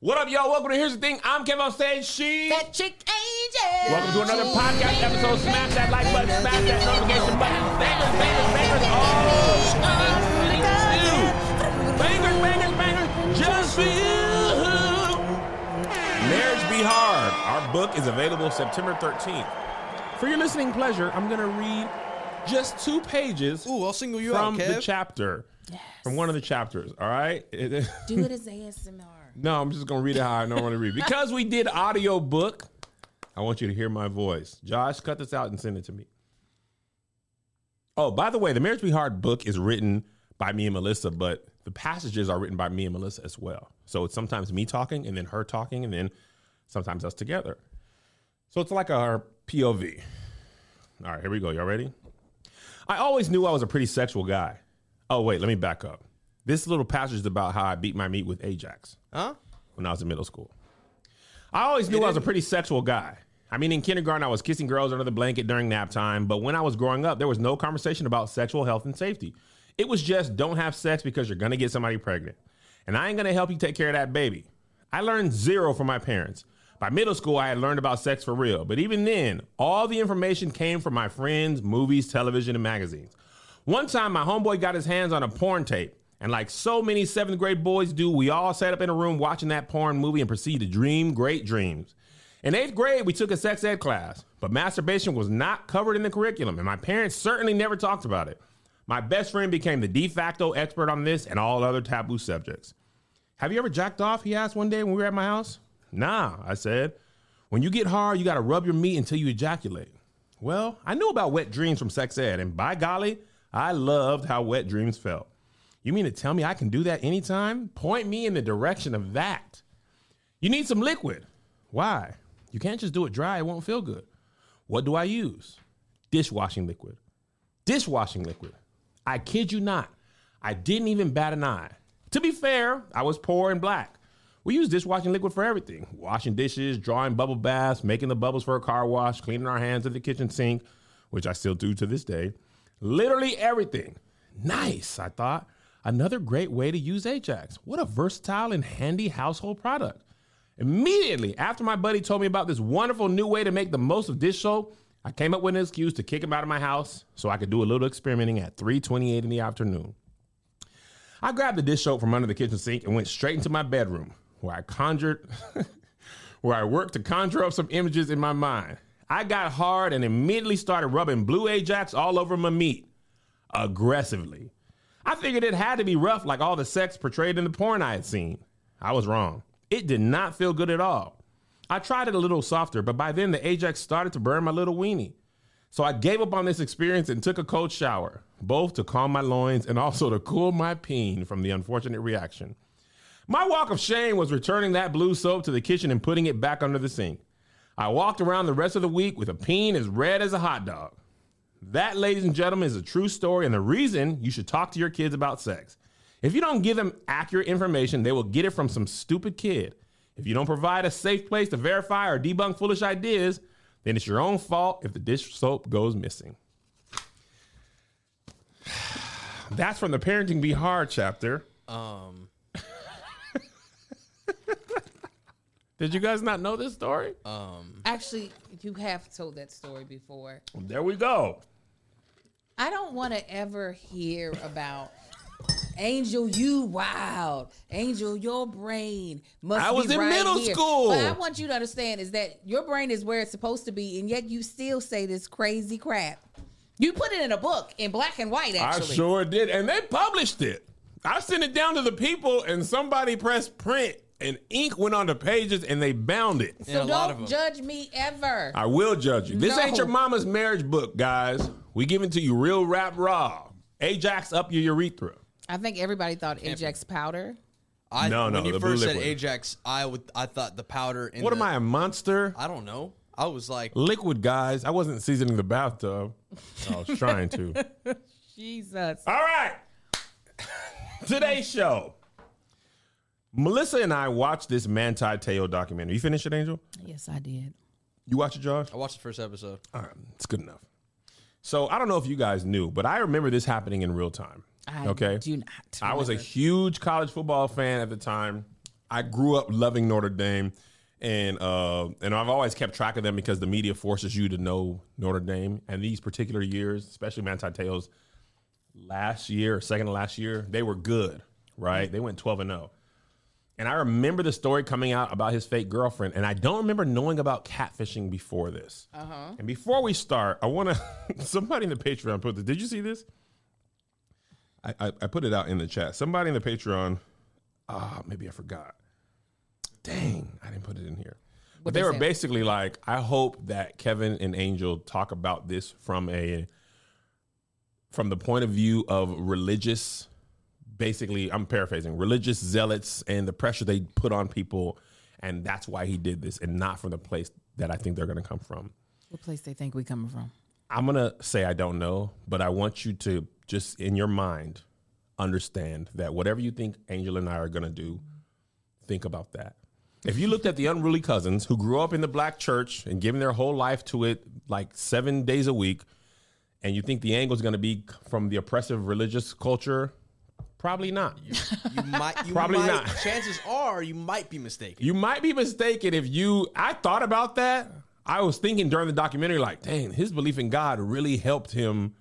What up, y'all? Welcome to Here's the Thing. I'm Kev on stage. She. That chick angel. Welcome to another podcast episode. Smash that like button, smash that notification button. Bangers, bangers, bangers. Oh, bangers, bangers, bangers. Just for you. Marriage Be Hard. Our book is available September 13th. For your listening pleasure, I'm going to read just two pages Ooh, I'll single you from out, Kev. the chapter. Yes. From one of the chapters, all right? Do it as ASMR. No, I'm just gonna read it how I normally read. Because we did audio book, I want you to hear my voice. Josh, cut this out and send it to me. Oh, by the way, the Marriage Be Hard book is written by me and Melissa, but the passages are written by me and Melissa as well. So it's sometimes me talking and then her talking and then sometimes us together. So it's like our POV. All right, here we go. Y'all ready? I always knew I was a pretty sexual guy. Oh, wait, let me back up. This little passage is about how I beat my meat with Ajax Huh? when I was in middle school. I always knew I was a pretty sexual guy. I mean, in kindergarten, I was kissing girls under the blanket during nap time, but when I was growing up, there was no conversation about sexual health and safety. It was just don't have sex because you're gonna get somebody pregnant. And I ain't gonna help you take care of that baby. I learned zero from my parents. By middle school, I had learned about sex for real, but even then, all the information came from my friends, movies, television, and magazines. One time, my homeboy got his hands on a porn tape, and like so many seventh grade boys do, we all sat up in a room watching that porn movie and proceeded to dream great dreams. In eighth grade, we took a sex ed class, but masturbation was not covered in the curriculum, and my parents certainly never talked about it. My best friend became the de facto expert on this and all other taboo subjects. Have you ever jacked off? He asked one day when we were at my house. Nah, I said. When you get hard, you gotta rub your meat until you ejaculate. Well, I knew about wet dreams from sex ed, and by golly, I loved how wet dreams felt. You mean to tell me I can do that anytime? Point me in the direction of that. You need some liquid. Why? You can't just do it dry, it won't feel good. What do I use? Dishwashing liquid. Dishwashing liquid. I kid you not. I didn't even bat an eye. To be fair, I was poor and black. We use dishwashing liquid for everything washing dishes, drawing bubble baths, making the bubbles for a car wash, cleaning our hands at the kitchen sink, which I still do to this day. Literally everything. Nice, I thought. Another great way to use Ajax. What a versatile and handy household product. Immediately after my buddy told me about this wonderful new way to make the most of dish soap, I came up with an excuse to kick him out of my house so I could do a little experimenting at 3:28 in the afternoon. I grabbed the dish soap from under the kitchen sink and went straight into my bedroom, where I conjured, where I worked to conjure up some images in my mind. I got hard and immediately started rubbing blue Ajax all over my meat, aggressively. I figured it had to be rough like all the sex portrayed in the porn I had seen. I was wrong. It did not feel good at all. I tried it a little softer, but by then the Ajax started to burn my little weenie. So I gave up on this experience and took a cold shower, both to calm my loins and also to cool my peen from the unfortunate reaction. My walk of shame was returning that blue soap to the kitchen and putting it back under the sink. I walked around the rest of the week with a peen as red as a hot dog. That, ladies and gentlemen, is a true story and the reason you should talk to your kids about sex. If you don't give them accurate information, they will get it from some stupid kid. If you don't provide a safe place to verify or debunk foolish ideas, then it's your own fault if the dish soap goes missing. That's from the Parenting Be Hard chapter. Um, Did you guys not know this story? um, Actually, you have told that story before. there we go. I don't want to ever hear about Angel, you wild. Angel, your brain must I was be in right middle here. school. What I want you to understand is that your brain is where it's supposed to be, and yet you still say this crazy crap. You put it in a book in black and white, actually. I sure did. And they published it. I sent it down to the people, and somebody pressed print, and ink went on the pages, and they bound it. So Yeah, a lot of don't 'em. judge me ever. I will judge you. This No. ain't your mama's marriage book, guys. We give it to you real rap raw. Ajax up your urethra. I think everybody thought Ajax powder. I, No, no, when you first said liquid. Ajax, I would I thought the powder. In What the, am I, a monster? I don't know. I was like, Liquid, guys. I wasn't seasoning the bathtub. I was trying to. Jesus. All right. Today's show. Melissa and I watched this Manti Te'o documentary. You finished it, Angel? Yes, I did. You watch it, Josh? I watched the first episode. All right, it's good enough. So I don't know if you guys knew, but I remember this happening in real time. I okay. do not. I was a remember. huge college football fan at the time. I grew up loving Notre Dame, and uh, and I've always kept track of them because the media forces you to know Notre Dame. And these particular years, especially Manti Te'o's last year, second to last year, they were good, right? They went twelve and zero. And I remember the story coming out about his fake girlfriend, and I don't remember knowing about catfishing before this. Uh-huh. And before we start, I want to somebody in the Patreon put this. Did you see this? I, I, I put it out in the chat. Somebody in the Patreon, ah, maybe I forgot. Dang, I didn't put it in here. But they were basically like, I hope that Kevin and Angel talk about this from a from the point of view of religious basically I'm paraphrasing religious zealots and the pressure they put on people and that's why he did this and not from the place that I think they're going to come from. What place they think we coming from? I'm going to say I don't know, but I want you to just in your mind understand that whatever you think Angel and I are going to do, think about that. If you looked at the unruly cousins who grew up in the black church and given their whole life to it like 7 days a week and you think the angle is going to be from the oppressive religious culture, probably not. You might. You Probably might, not. Chances are you might be mistaken. You might be mistaken if you. I thought about that. I was thinking during the documentary, like, dang, his belief in God really helped him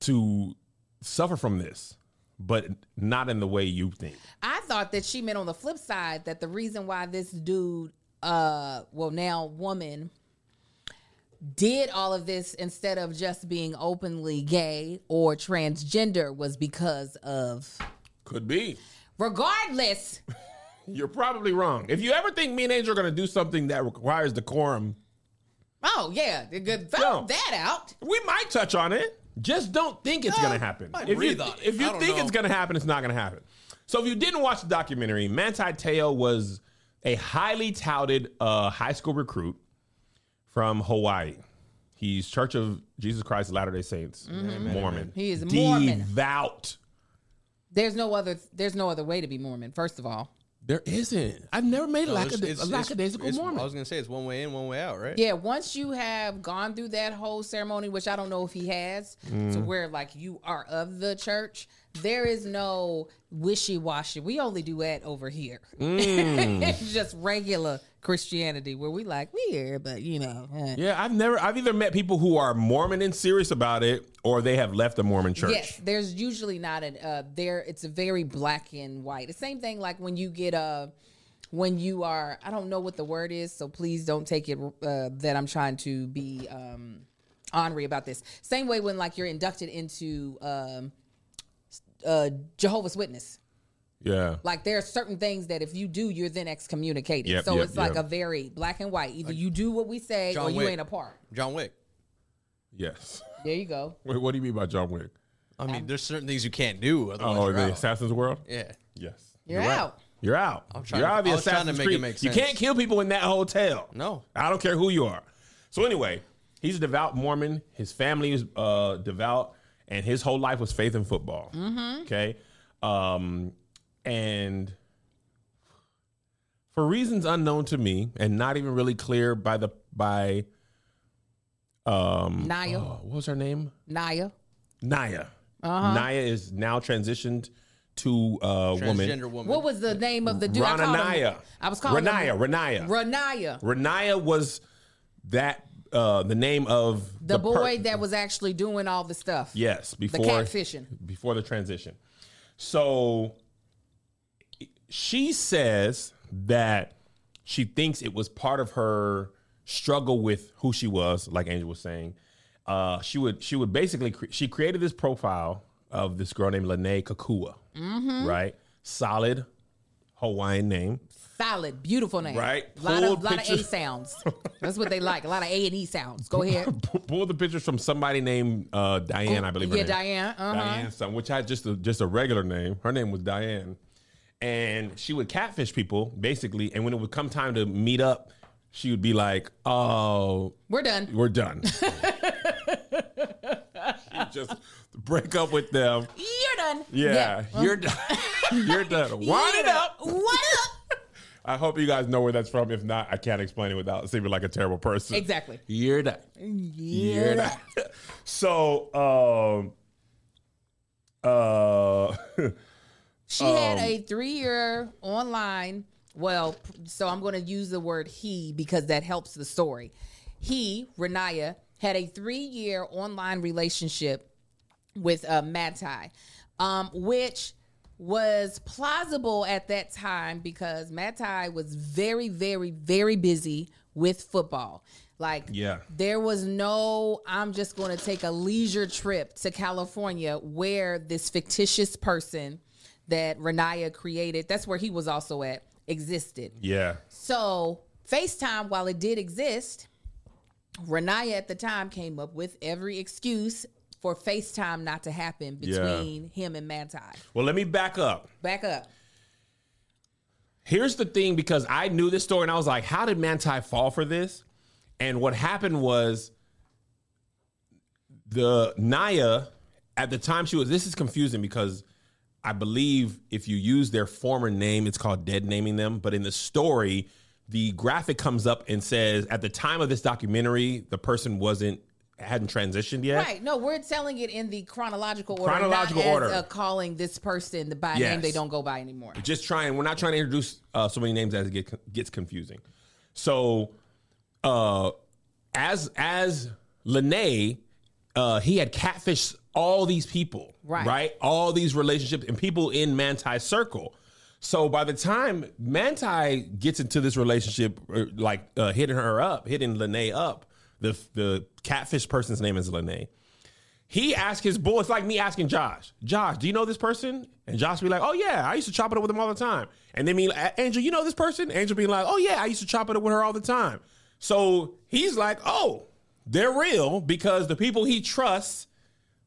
to suffer from this, but not in the way you think. I thought that she meant on the flip side that the reason why this dude, uh, well now woman, did all of this instead of just being openly gay or transgender was because of. Could be. Regardless, You're probably wrong. If you ever think me and Angel are going to do something that requires decorum, oh yeah, throw No. that out. we might touch on it. Just don't think it's No, going to happen. If you, if you think know. it's going to happen, it's not going to happen. So if you didn't watch the documentary, Manti Te'o was a highly touted uh, high school recruit from Hawaii. He's Church of Jesus Christ of Latter Day Saints, Mormon. Mm-hmm. He is Mormon. Devout. There's no other. There's no other way to be Mormon. First of all, There isn't. I've never made a, No, lackad- it's- it's- a lackadaisical it's- Mormon. I was gonna say it's one way in, one way out, right? yeah. Once you have gone through that whole ceremony, which I don't know if he has, Mm. to where like you are of the church, there is no wishy washy. We only do that over here. Mm. it's just regular Christianity where we like we here, but you know. eh. yeah, I've never. I've either met people who are Mormon and serious about it, or they have left the Mormon church. Yes, there's usually not an uh there it's a very black and white. The same thing like when you get a when you are I don't know what the word is, so please don't take it uh that I'm trying to be um honorary about this. Same way when like you're inducted into um uh Jehovah's Witness. Yeah. Like there are certain things that if you do, you're then excommunicated. Yep, so yep, it's like yep. a very black and white. Either you do what we say John or you Wick. ain't a part. John Wick. Yes. There you go. Wait, what do you mean by John Wick? I mean, there's certain things you can't do. Otherwise, Oh, you're the out. Assassin's World. Yeah. Yes. You're right. out. You're out. trying You're to- out of the I was trying to Assassin's make it Creed. make You can't kill people in that hotel. No. I don't care who you are. So anyway, he's a devout Mormon. His family is uh, devout, and his whole life was faith in football. Okay, um, and for reasons unknown to me, and not even really clear by the by. Um, Naya. oh, what was her name? Naya. Naya. Naya is now transitioned to a woman. Woman. What was the name of the dude? I called him- Rananaya. I was calling Ronaiah. him Ronaiah. Ronaiah, Ronaiah was that uh, the name of the, per- boy that was actually doing all the stuff. yes before the catfishing. before the transition. So she says that she thinks it was part of her struggle with who she was, like Angel was saying. Uh, she would she would basically cre- she created this profile of this girl named Lennay Kekua, Mm-hmm. right? Solid Hawaiian name. Solid, beautiful name. Right. A lot of lot of A sounds. That's what they like. A lot of A and E sounds. Go ahead. Pull the pictures from somebody named uh, Diane, I believe. her yeah, name. Diane. Uh-huh. Diane, son, which had just a, just a regular name. Her name was Diane, and she would catfish people basically. And when it would come time to meet up, she would be like, "Oh, We're done. we're done." Just break up with them. You're done. Yeah, you're done. you're done. Wind it up. What up? I hope you guys know where that's from. If not, I can't explain it without seeming like a terrible person. Exactly. You're done. You're done. So, um, uh, She had a three year online. Well, so I'm going to use the word he because that helps the story. He, Ronaiah, had a three year online relationship with uh, Manti, um, which was plausible at that time because Manti was very, very, very busy with football. Like, Yeah. there was no, I'm just going to take a leisure trip to California where this fictitious person that Ronaiah created, that's where he was also at, existed. Yeah. So FaceTime, while it did exist, Ronaiah at the time came up with every excuse for FaceTime not to happen between him and Manti. Well, let me back up. Back up. Here's the thing because I knew this story and I was like, how did Manti fall for this? And what happened was the Naya at the time she was this is confusing because I believe if you use their former name, it's called dead naming them. But in the story, the graphic comes up and says at the time of this documentary, the person wasn't hadn't transitioned yet. Right. No, we're telling it in the chronological order. Chronological not as, order. uh, calling this person the by Yes. name they don't go by anymore. just trying we're not trying to introduce uh, so many names as it get, gets confusing so uh as as Lennay, uh he had catfished all these people Right. right all these relationships and people in manti's circle so by the time manti gets into this relationship uh, like uh, hitting her up hitting Lennay up the the catfish person's name is Lennay he asked his boy, it's like me asking Josh, Josh, do you know this person? And Josh be like, oh yeah, I used to chop it up with him all the time. And then me, Angel, you know this person? Angel being like, oh yeah, I used to chop it up with her all the time. So he's like, oh, they're real because the people he trusts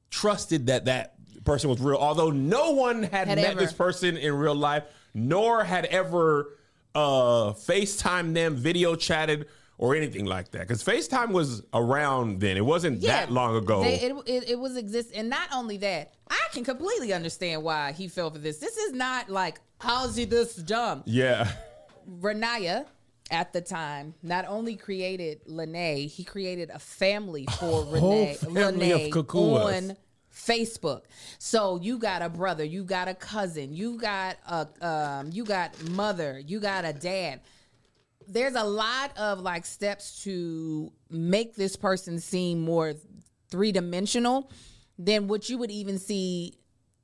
trusted that that person was real. Although no one had, Had met ever. this person in real life, nor had ever uh, FaceTime them, video chatted, or anything like that. Because FaceTime was around then. It wasn't that long ago. They- it, it, it was exist, and not only that, I can completely understand why he fell for this. This is not like how's he this dumb. yeah. Ronaiah at the time not only created Lennay, he created a family for Renee, of Lennay on Facebook. So you got a brother, you got a cousin, you got a um, you got mother, you got a dad. There's a lot of like steps to make this person seem more three dimensional than what you would even see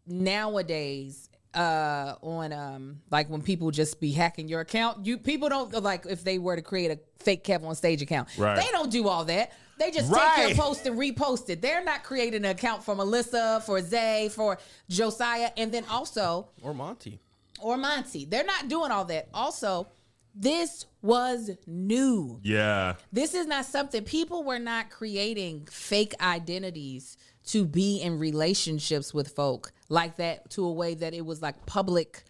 nowadays uh on um like when people just be hacking your account. You people don't like if they were to create a fake kev on stage account. Right. they don't do all that. They just take your post and repost it. They're not creating an account for melissa for zay for josiah and then also Or Monty. or monty. They're not doing all that. Also this was new Yeah. this is not something people were not creating fake identities to be in relationships with folk like that to a way that it was like public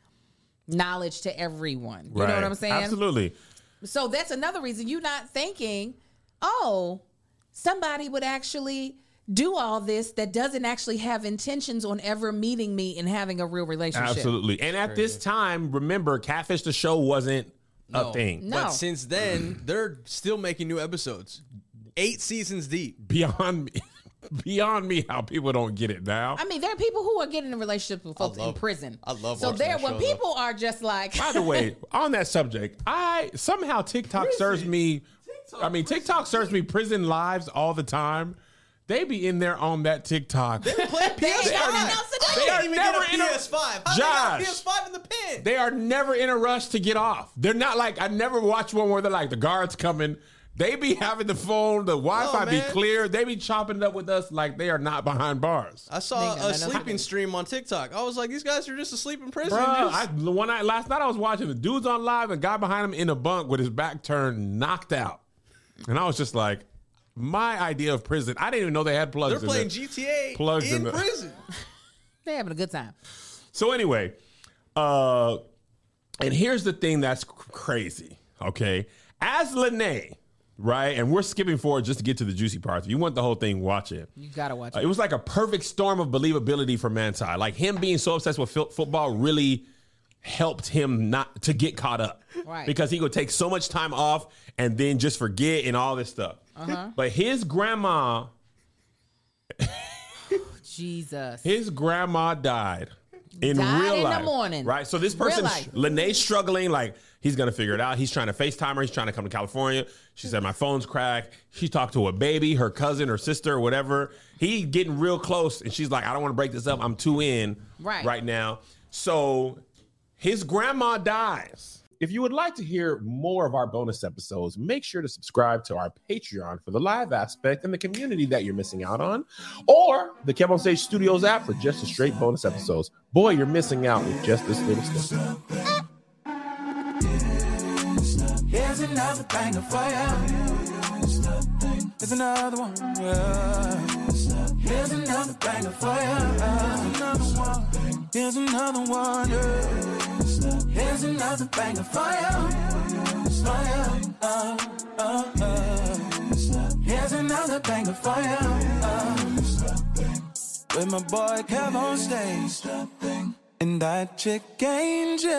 knowledge to everyone. You know what I'm saying? Absolutely. So that's another reason you're not thinking, oh, somebody would actually do all this that doesn't actually have intentions on ever meeting me and having a real relationship. Absolutely. And at this time, remember, Catfish the show wasn't a thing. No. But since then, they're still making new episodes. Eight seasons deep. Beyond me. Beyond me how people don't get it now. I mean, there are people who are getting in relationships with folks in prison. I love So there, when show, though. people are just like, By the way, on that subject, I somehow TikTok serves me. I mean, TikTok serves me prison lives all the time. They be in there on that TikTok. Play They PS5. are announcing I it. can't They are even never get a in a- PS5. How Josh. they got a PS5 in the pen? They are never in a rush to get off. They're not like I never watch one where they're like the guards coming. They be having the phone, the Wi-Fi be clear. They be chopping it up with us like they are not behind bars. I saw They a nothing else to sleeping stream on TikTok. I was like, these guys are just asleep in prison. Bruh, Just- I, the one night last night I was watching the dude's on live and guy behind him in a bunk with his back turned, knocked out, and I was just like, my idea of prison. I didn't even know they had plugs. they're in playing there. GTA Plugged in in the- prison. they're having a good time. So anyway, uh, and here's the thing that's crazy. Okay, as Lennay, right, and we're skipping forward just to get to the juicy parts. If you want the whole thing, watch it. You gotta watch Uh, it. it was like a perfect storm of believability for Manti. Like him being so obsessed with fo- football really helped him not to get caught up. Right. Because he would take so much time off and then just forget and all this stuff. Uh-huh. But his grandma, Jesus. his grandma died in Died real in the life, morning. right? So this person. Lennay's struggling, like he's gonna figure it out. He's trying to FaceTime her. He's trying to come to California. She said my phone's cracked. She talked to a baby, her cousin, her sister, or whatever. He getting real close, and she's like, I don't want to break this up. I'm too in Right. right now. So his grandma dies. If you would like to hear more of our bonus episodes, make sure to subscribe to our Patreon for the live aspect and the community that you're missing out on, or the Kev on Stage Studios app for just the straight bonus episodes. Boy, you're missing out with just this little stuff. Here's another banger for ya. Here's another one. Here's another banger for ya. Here's another one. Here's another banger for ya. For ya. Uh, uh, uh. Here's another for ya. Uh. With my boy Kev on stage. And that chick angel.